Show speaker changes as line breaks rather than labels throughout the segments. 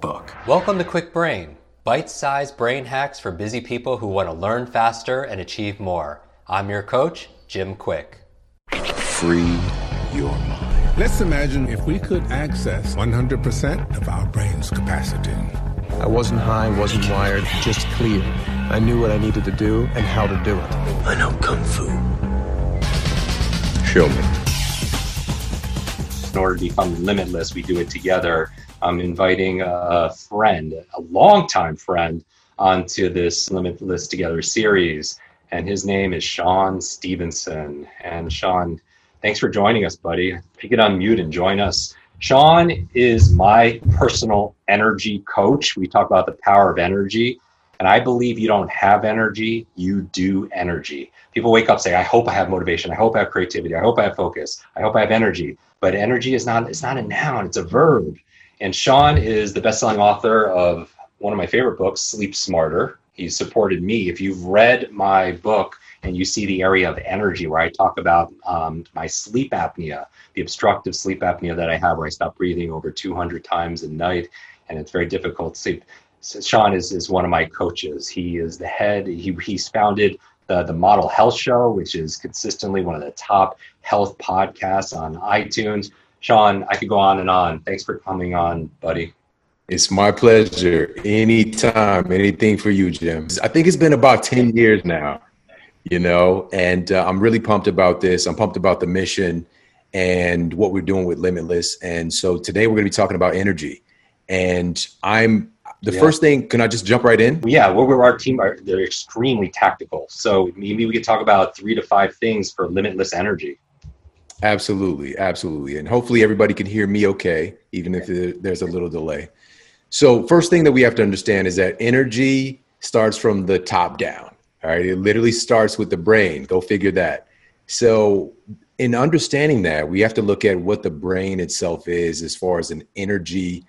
book.
Welcome to Kwik Brain, bite sized brain hacks for busy people who want to learn faster and achieve more. I'm your coach, Jim Kwik.
Free your mind.
Let's imagine if we could access 100% of our brain's capacity.
I wasn't high, wasn't wired, just clear. I knew what I needed to do and how to do it.
I know Kung Fu. Show me.
In order to become limitless, we do it together. I'm inviting a friend, a longtime friend, onto this Limitless Together series. And his name is Shawn Stevenson. And Shawn, thanks for joining us, buddy. If you could unmute and join us. Shawn is my personal energy coach. We talk about the power of energy. And I believe you don't have energy, you do energy. People wake up say, I hope I have motivation, I hope I have creativity, I hope I have focus, I hope I have energy. But energy is not it's not a noun, it's a verb. And Shawn is the best-selling author of one of my favorite books, Sleep Smarter. He's supported me. If you've read my book and you see the area of energy where I talk about um, my sleep apnea, the obstructive sleep apnea that I have, where I stop breathing over 200 times a night, and it's very difficult to sleep. So Shawn is, is one of my coaches. He is the head. He, he's founded the, the Model Health Show, which is consistently one of the top health podcasts on iTunes. Shawn, I could go on and on. Thanks for coming on, buddy.
It's my pleasure. Anytime, anything for you, Jim. I think it's been about 10 years now, you know, and uh, I'm really pumped about this. I'm pumped about the mission and what we're doing with Limitless. And so today we're going to be talking about energy. And I'm the yeah. first thing, can I just jump right in?
Yeah, well, we're our team, are, they're extremely tactical. So maybe we could talk about three to five things for limitless energy.
Absolutely, absolutely, and hopefully everybody can hear me okay, even if there's a little delay. So, first thing that we have to understand is that energy starts from the top down. All right, it literally starts with the brain. Go figure that. So, in understanding that, we have to look at what the brain itself is as far as an energy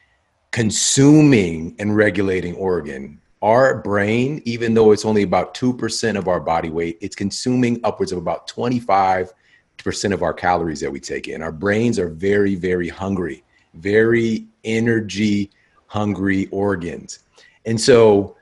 consuming and regulating organ. Our brain, even though it's only about 2% of our body weight, it's consuming upwards of about 25 percent of our calories that we take in. Our brains are very, very hungry, very energy hungry organs. And so,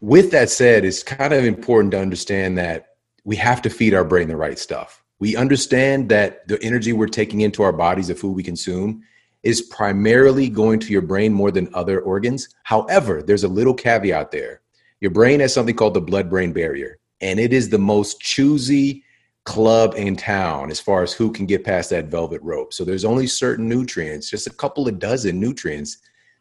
with that said, it's kind of important to understand that we have to feed our brain the right stuff. We understand that the energy we're taking into our bodies, the food we consume, is primarily going to your brain more than other organs. However, there's a little caveat there. Your brain has something called the blood brain barrier, and it is the most choosy club in town as far as who can get past that velvet rope. So there's only certain nutrients, just a couple of dozen nutrients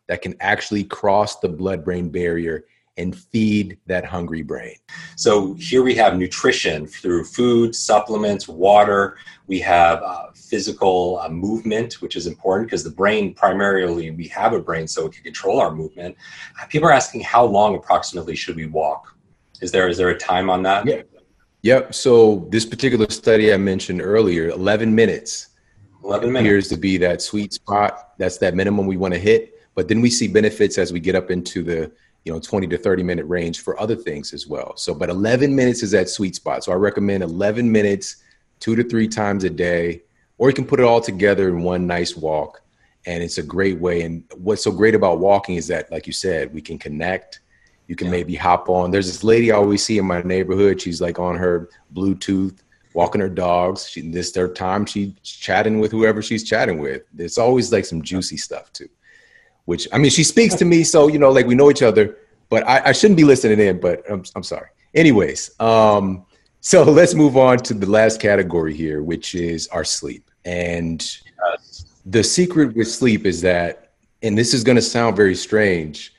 that can actually cross the blood brain barrier and feed that hungry brain.
So here we have nutrition through food, supplements, water. We have uh, physical uh, movement, which is important because the brain primarily we have a brain so it can control our movement. People are asking how long approximately should we walk? Is there is there a time on that?
Yeah. Yep. So this particular study I mentioned earlier, 11 minutes.
11 minutes
appears to be that sweet spot. That's that minimum we want to hit. But then we see benefits as we get up into the you know 20 to 30 minute range for other things as well. So, but 11 minutes is that sweet spot. So I recommend 11 minutes, two to three times a day, or you can put it all together in one nice walk. And it's a great way. And what's so great about walking is that, like you said, we can connect you can yeah. maybe hop on. There's this lady I always see in my neighborhood. She's like on her Bluetooth, walking her dogs. She, this their time she's chatting with whoever she's chatting with. It's always like some juicy stuff too. Which I mean, she speaks to me, so you know, like we know each other. But I, I shouldn't be listening in. But I'm, I'm sorry. Anyways, um, so let's move on to the last category here, which is our sleep. And the secret with sleep is that, and this is going to sound very strange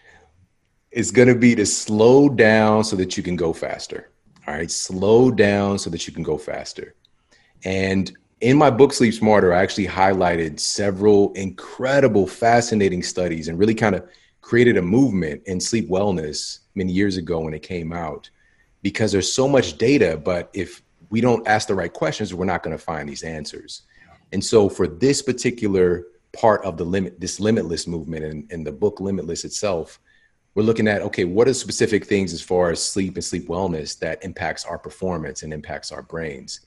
is going to be to slow down so that you can go faster. All right, slow down so that you can go faster. And in my book, Sleep Smarter, I actually highlighted several incredible, fascinating studies and really kind of created a movement in sleep wellness many years ago when it came out because there's so much data, but if we don't ask the right questions, we're not going to find these answers. And so for this particular part of the limit, this limitless movement and, and the book Limitless itself, we're looking at okay, what are specific things as far as sleep and sleep wellness that impacts our performance and impacts our brains.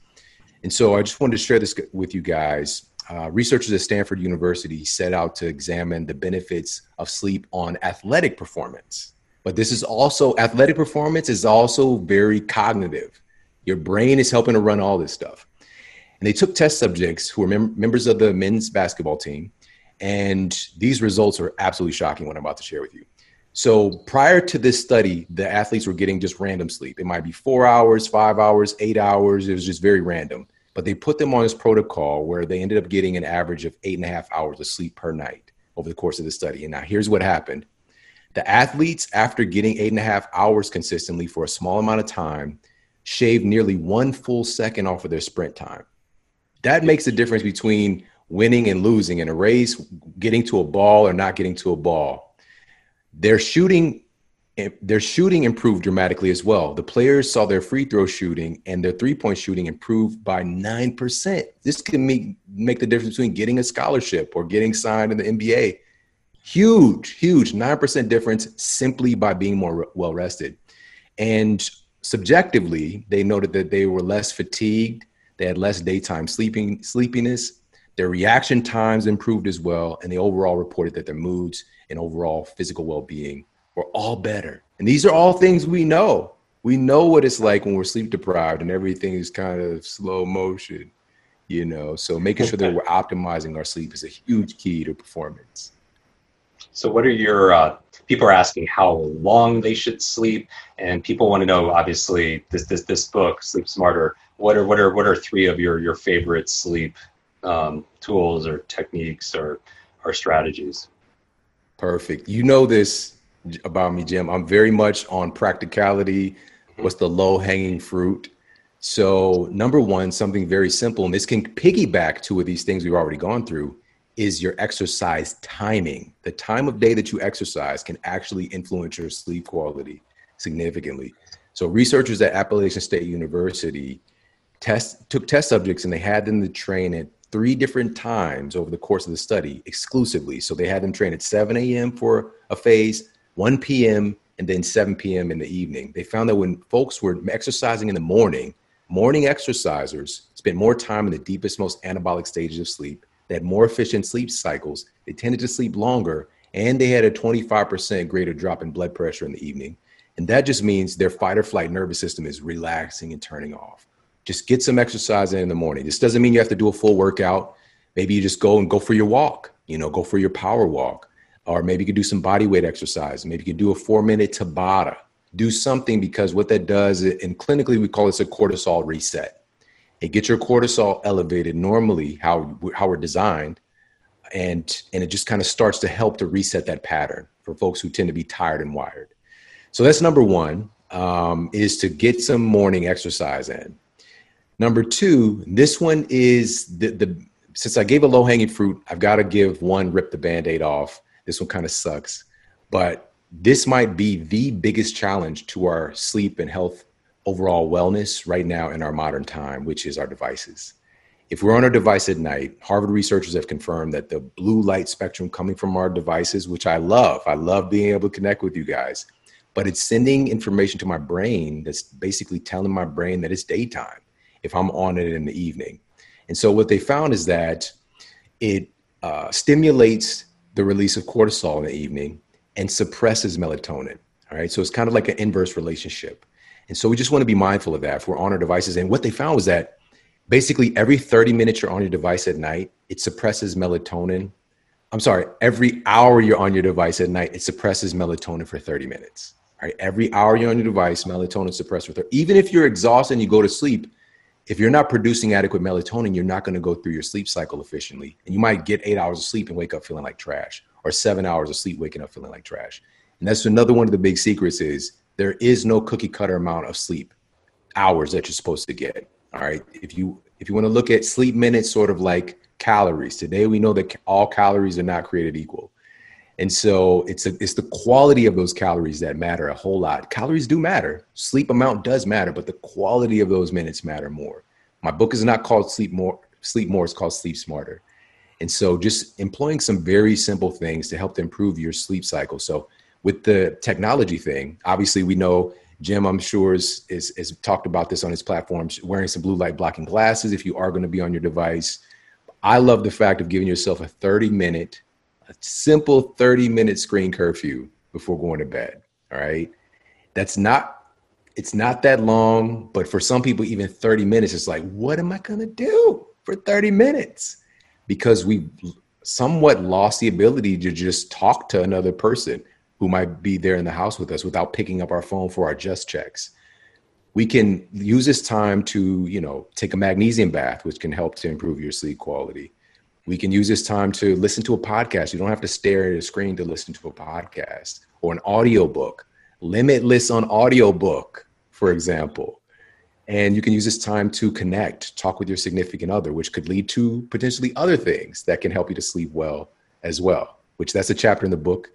And so I just wanted to share this with you guys. Uh, researchers at Stanford University set out to examine the benefits of sleep on athletic performance. But this is also athletic performance is also very cognitive. Your brain is helping to run all this stuff. And they took test subjects who were mem- members of the men's basketball team. And these results are absolutely shocking, what I'm about to share with you. So prior to this study, the athletes were getting just random sleep. It might be four hours, five hours, eight hours. It was just very random. But they put them on this protocol where they ended up getting an average of eight and a half hours of sleep per night over the course of the study. And now here's what happened. The athletes, after getting eight and a half hours consistently for a small amount of time, shaved nearly one full second off of their sprint time. That makes the difference between winning and losing in a race, getting to a ball or not getting to a ball. Their shooting their shooting improved dramatically as well. The players saw their free throw shooting and their three point shooting improve by 9%. This can make, make the difference between getting a scholarship or getting signed in the NBA. Huge, huge 9% difference simply by being more well rested. And subjectively, they noted that they were less fatigued they had less daytime sleeping sleepiness. Their reaction times improved as well, and they overall reported that their moods and overall physical well-being we're all better. And these are all things we know. We know what it's like when we're sleep deprived and everything is kind of slow motion, you know. So making sure that we're optimizing our sleep is a huge key to performance.
So, what are your uh, people are asking how long they should sleep, and people want to know. Obviously, this this this book, Sleep Smarter. What are what are what are three of your your favorite sleep um, tools or techniques or or strategies?
Perfect. You know this about me, Jim. I'm very much on practicality. Mm-hmm. What's the low hanging fruit? So, number one, something very simple, and this can piggyback two of these things we've already gone through is your exercise timing. The time of day that you exercise can actually influence your sleep quality significantly. So researchers at Appalachian State University test took test subjects and they had them to train at three different times over the course of the study exclusively. So they had them train at 7 a.m. for a phase, 1 p.m., and then 7 p.m. in the evening. They found that when folks were exercising in the morning, morning exercisers spent more time in the deepest, most anabolic stages of sleep they had more efficient sleep cycles, they tended to sleep longer, and they had a 25% greater drop in blood pressure in the evening. And that just means their fight or flight nervous system is relaxing and turning off. Just get some exercise in, in the morning. This doesn't mean you have to do a full workout. Maybe you just go and go for your walk, you know, go for your power walk. Or maybe you could do some body weight exercise. Maybe you could do a four minute Tabata. Do something because what that does, and clinically we call this a cortisol reset It gets your cortisol elevated normally how how we're designed and and it just kind of starts to help to reset that pattern for folks who tend to be tired and wired so that's number one um, is to get some morning exercise in number two this one is the, the since i gave a low hanging fruit i've got to give one rip the band-aid off. This one kind of sucks. But this might be the biggest challenge to our sleep and health overall wellness right now in our modern time, which is our devices. If we're on our device at night, Harvard researchers have confirmed that the blue light spectrum coming from our devices, which I love, I love being able to connect with you guys, but it's sending information to my brain that's basically telling my brain that it's daytime if I'm on it in the evening. And so what they found is that it uh, stimulates the release of cortisol in the evening and suppresses melatonin. All right. So it's kind of like an inverse relationship. And so we just want to be mindful of that if we're on our devices. And what they found was that basically every 30 minutes you're on your device at night, it suppresses melatonin. I'm sorry, every hour you're on your device at night, it suppresses melatonin for 30 minutes. All right, every hour you're on your device, melatonin suppressed for 30. Even if you're exhausted and you go to sleep, if you're not producing adequate melatonin, you're not going to go through your sleep cycle efficiently. And you might get eight hours of sleep and wake up feeling like trash, or seven hours of sleep waking up feeling like trash. And that's another one of the big secrets is there is no cookie cutter amount of sleep hours that you're supposed to get. All right. If you if you want to look at sleep minutes, sort of like calories, today we know that all calories are not created equal. And so it's a, it's the quality of those calories that matter a whole lot. Calories do matter. Sleep amount does matter, but the quality of those minutes matter more. My book is not called Sleep More. Sleep More. It's called Sleep Smarter. And so just employing some very simple things to help to improve your sleep cycle. So with the technology thing, obviously we know Jim, I'm sure, is, is, is talked about this on his platforms, wearing some blue light blocking glasses if you are going to be on your device. I love the fact of giving yourself a 30 minute, a simple 30 minute screen curfew before going to bed. All right. That's not, it's not that long, but for some people, even 30 minutes, it's like, what am I to do for 30 minutes? Because we somewhat lost the ability to just talk to another person who might be there in the house with us without picking up our phone for our just checks. We can use this time to, you know, take a magnesium bath, which can help to improve your sleep quality. We can use this time to listen to a podcast. You don't have to stare at a screen to listen to a podcast or an audiobook. Limitless on audiobook, for example. And you can use this time to connect, talk with your significant other, which could lead to potentially other things that can help you to sleep well as well, which that's a chapter in the book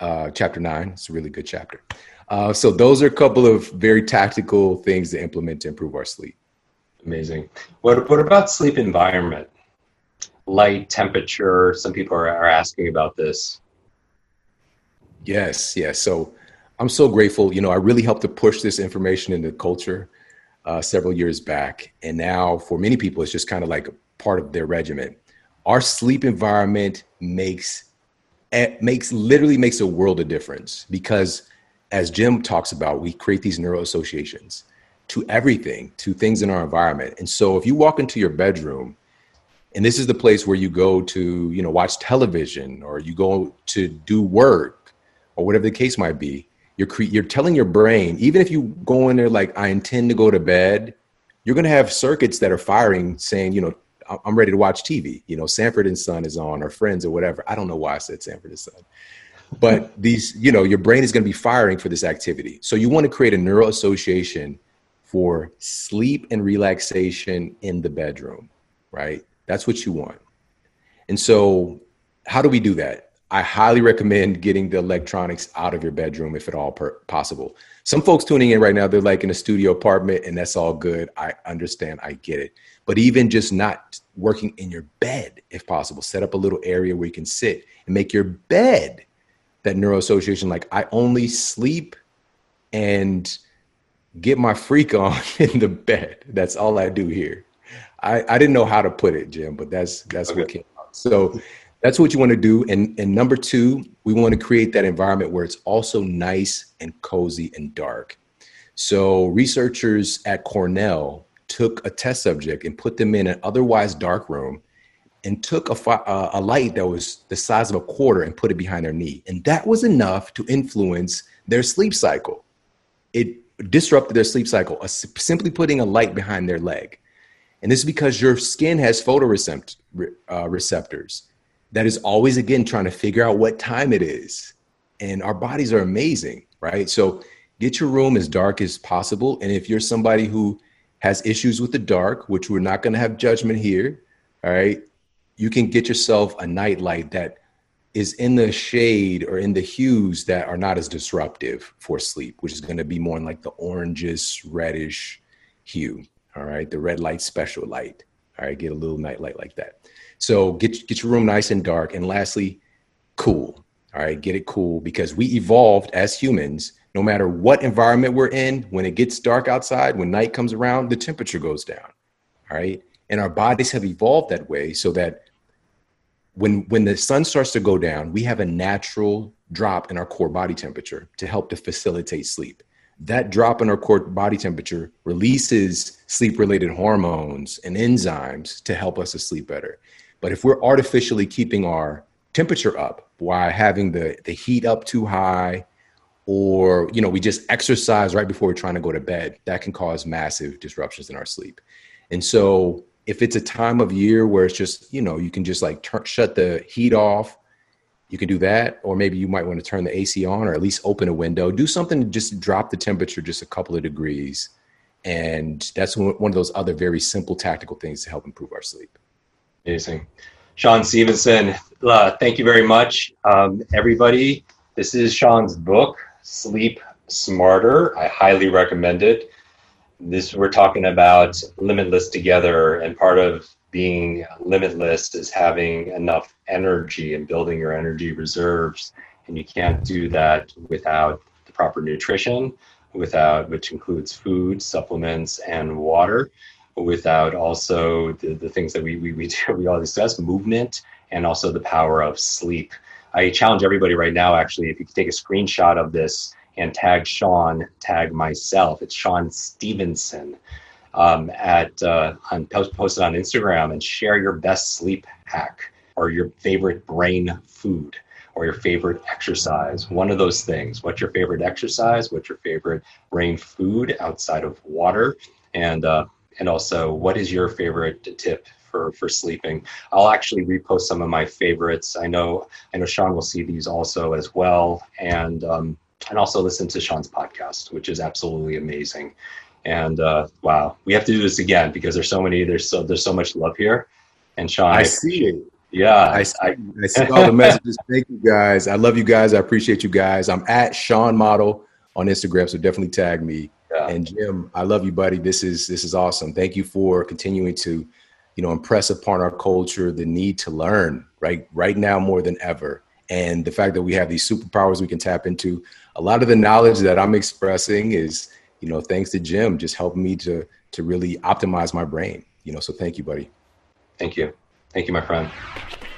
uh, chapter nine. It's a really good chapter. Uh, so those are a couple of very tactical things to implement to improve our sleep.
Amazing. What what about sleep environment? Light, temperature. Some people are, asking about this.
Yes, yes. So I'm so grateful. You know, I really helped to push this information into culture uh, several years back, and now for many people, it's just kind of like a part of their regimen. Our sleep environment makes it makes literally makes a world of difference because as Jim talks about, we create these neural associations to everything, to things in our environment. And so if you walk into your bedroom and this is the place where you go to, you know, watch television or you go to do work or whatever the case might be, you're cre- you're telling your brain, even if you go in there like I intend to go to bed, you're going to have circuits that are firing saying, you know, I'm ready to watch TV. You know, Sanford and Son is on, or Friends, or whatever. I don't know why I said Sanford and Son, but these, you know, your brain is going to be firing for this activity. So you want to create a neural association for sleep and relaxation in the bedroom, right? That's what you want. And so, how do we do that? I highly recommend getting the electronics out of your bedroom if at all per- possible. Some folks tuning in right now, they're like in a studio apartment, and that's all good. I understand, I get it but even just not working in your bed if possible set up a little area where you can sit and make your bed that neuro association like i only sleep and get my freak on in the bed that's all i do here i, I didn't know how to put it jim but that's that's okay. what came out so that's what you want to do and and number two we want to create that environment where it's also nice and cozy and dark so researchers at cornell took a test subject and put them in an otherwise dark room and took a, uh, a light that was the size of a quarter and put it behind their knee. And that was enough to influence their sleep cycle. It disrupted their sleep cycle, uh, simply putting a light behind their leg. And this is because your skin has photoreceptors uh, receptors that is always, again, trying to figure out what time it is. And our bodies are amazing, right? So get your room as dark as possible. And if you're somebody who has issues with the dark, which we're not going to have judgment here, all right, you can get yourself a nightlight that is in the shade or in the hues that are not as disruptive for sleep, which is going to be more in like the orangish, reddish hue. All right, the red light special light. All right, get a little night light like that. So get get your room nice and dark. And lastly, cool. All right, get it cool because we evolved as humans no matter what environment we're in, when it gets dark outside, when night comes around, the temperature goes down. All right. And our bodies have evolved that way so that when when the sun starts to go down, we have a natural drop in our core body temperature to help to facilitate sleep. That drop in our core body temperature releases sleep related hormones and enzymes to help us to sleep better. But if we're artificially keeping our temperature up by having the, the heat up too high, or you know we just exercise right before we're trying to go to bed that can cause massive disruptions in our sleep and so if it's a time of year where it's just you know you can just like turn, shut the heat off you can do that or maybe you might want to turn the ac on or at least open a window do something to just drop the temperature just a couple of degrees and that's one of those other very simple tactical things to help improve our sleep
amazing
Shawn Stevenson, uh, thank you very much. Um, everybody, this is Shawn's book, Sleep Smarter. I highly recommend it. This we're talking about limitless together, and part of being limitless is having enough energy and building your energy reserves. And you can't do that without the proper nutrition, without which includes food, supplements, and water without also the, the things that we, we, we do, we all discuss, movement, and also the power of sleep. I challenge everybody right now, actually, if you could take a screenshot of this and tag Shawn, tag myself. It's Shawn Stevenson um, at uh, on post, post it on Instagram and share your best sleep hack or your favorite brain food or your favorite exercise. One of those things. What's your favorite exercise? What's your favorite brain food outside of water? And uh, and also what is your favorite tip for for sleeping i'll actually repost some of my favorites i know i know shawn will see these also as well and um, and also listen to Shawn's podcast which is absolutely amazing and uh, wow we have to do this again because there's so many there's so there's so much love here and shawn
i, I see it
yeah
I, I, I see all the messages thank you guys i love you guys i appreciate you guys i'm at shawn model on instagram so definitely tag me yeah. And Jim, I love you, buddy. This is this is awesome. Thank you for continuing to, you know, impress upon our culture the need to learn right right now more than ever. And the fact that we have these superpowers we can tap into. A lot of the knowledge that I'm expressing is, you know, thanks to Jim, just helping me to to really optimize my brain. You know, so thank you, buddy.
Thank you. Thank you, my friend.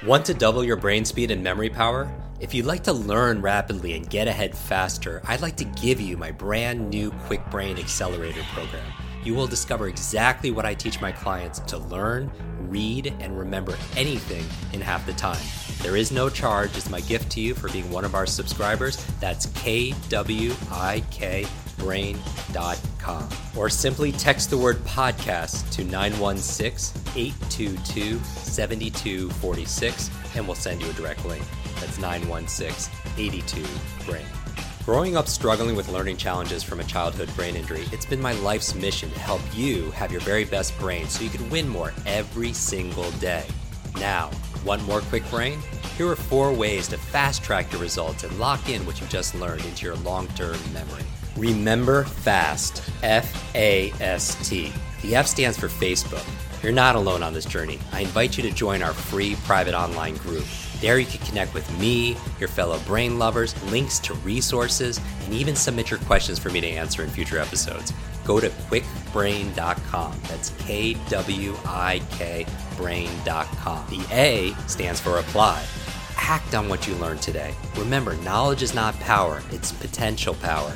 Want to double your brain speed and memory power? If you'd like to learn rapidly and get ahead faster, I'd like to give you my brand new Kwik Brain Accelerator program. You will discover exactly what I teach my clients to learn, read, and remember anything in half the time. There is no charge. It's my gift to you for being one of our subscribers. That's kwikbrain.com. Or simply text the word podcast to 916 822 7246 and we'll send you a direct link. That's 916 82 Brain. Growing up struggling with learning challenges from a childhood brain injury, it's been my life's mission to help you have your very best brain so you can win more every single day. Now, one more quick brain? Here are four ways to fast track your results and lock in what you just learned into your long term memory. Remember FAST, F A S T. The F stands for Facebook. You're not alone on this journey. I invite you to join our free private online group. There you can connect with me, your fellow brain lovers, links to resources, and even submit your questions for me to answer in future episodes. Go to kwikbrain.com. That's K W I K brain.com. The A stands for apply. Act on what you learned today. Remember, knowledge is not power, it's potential power.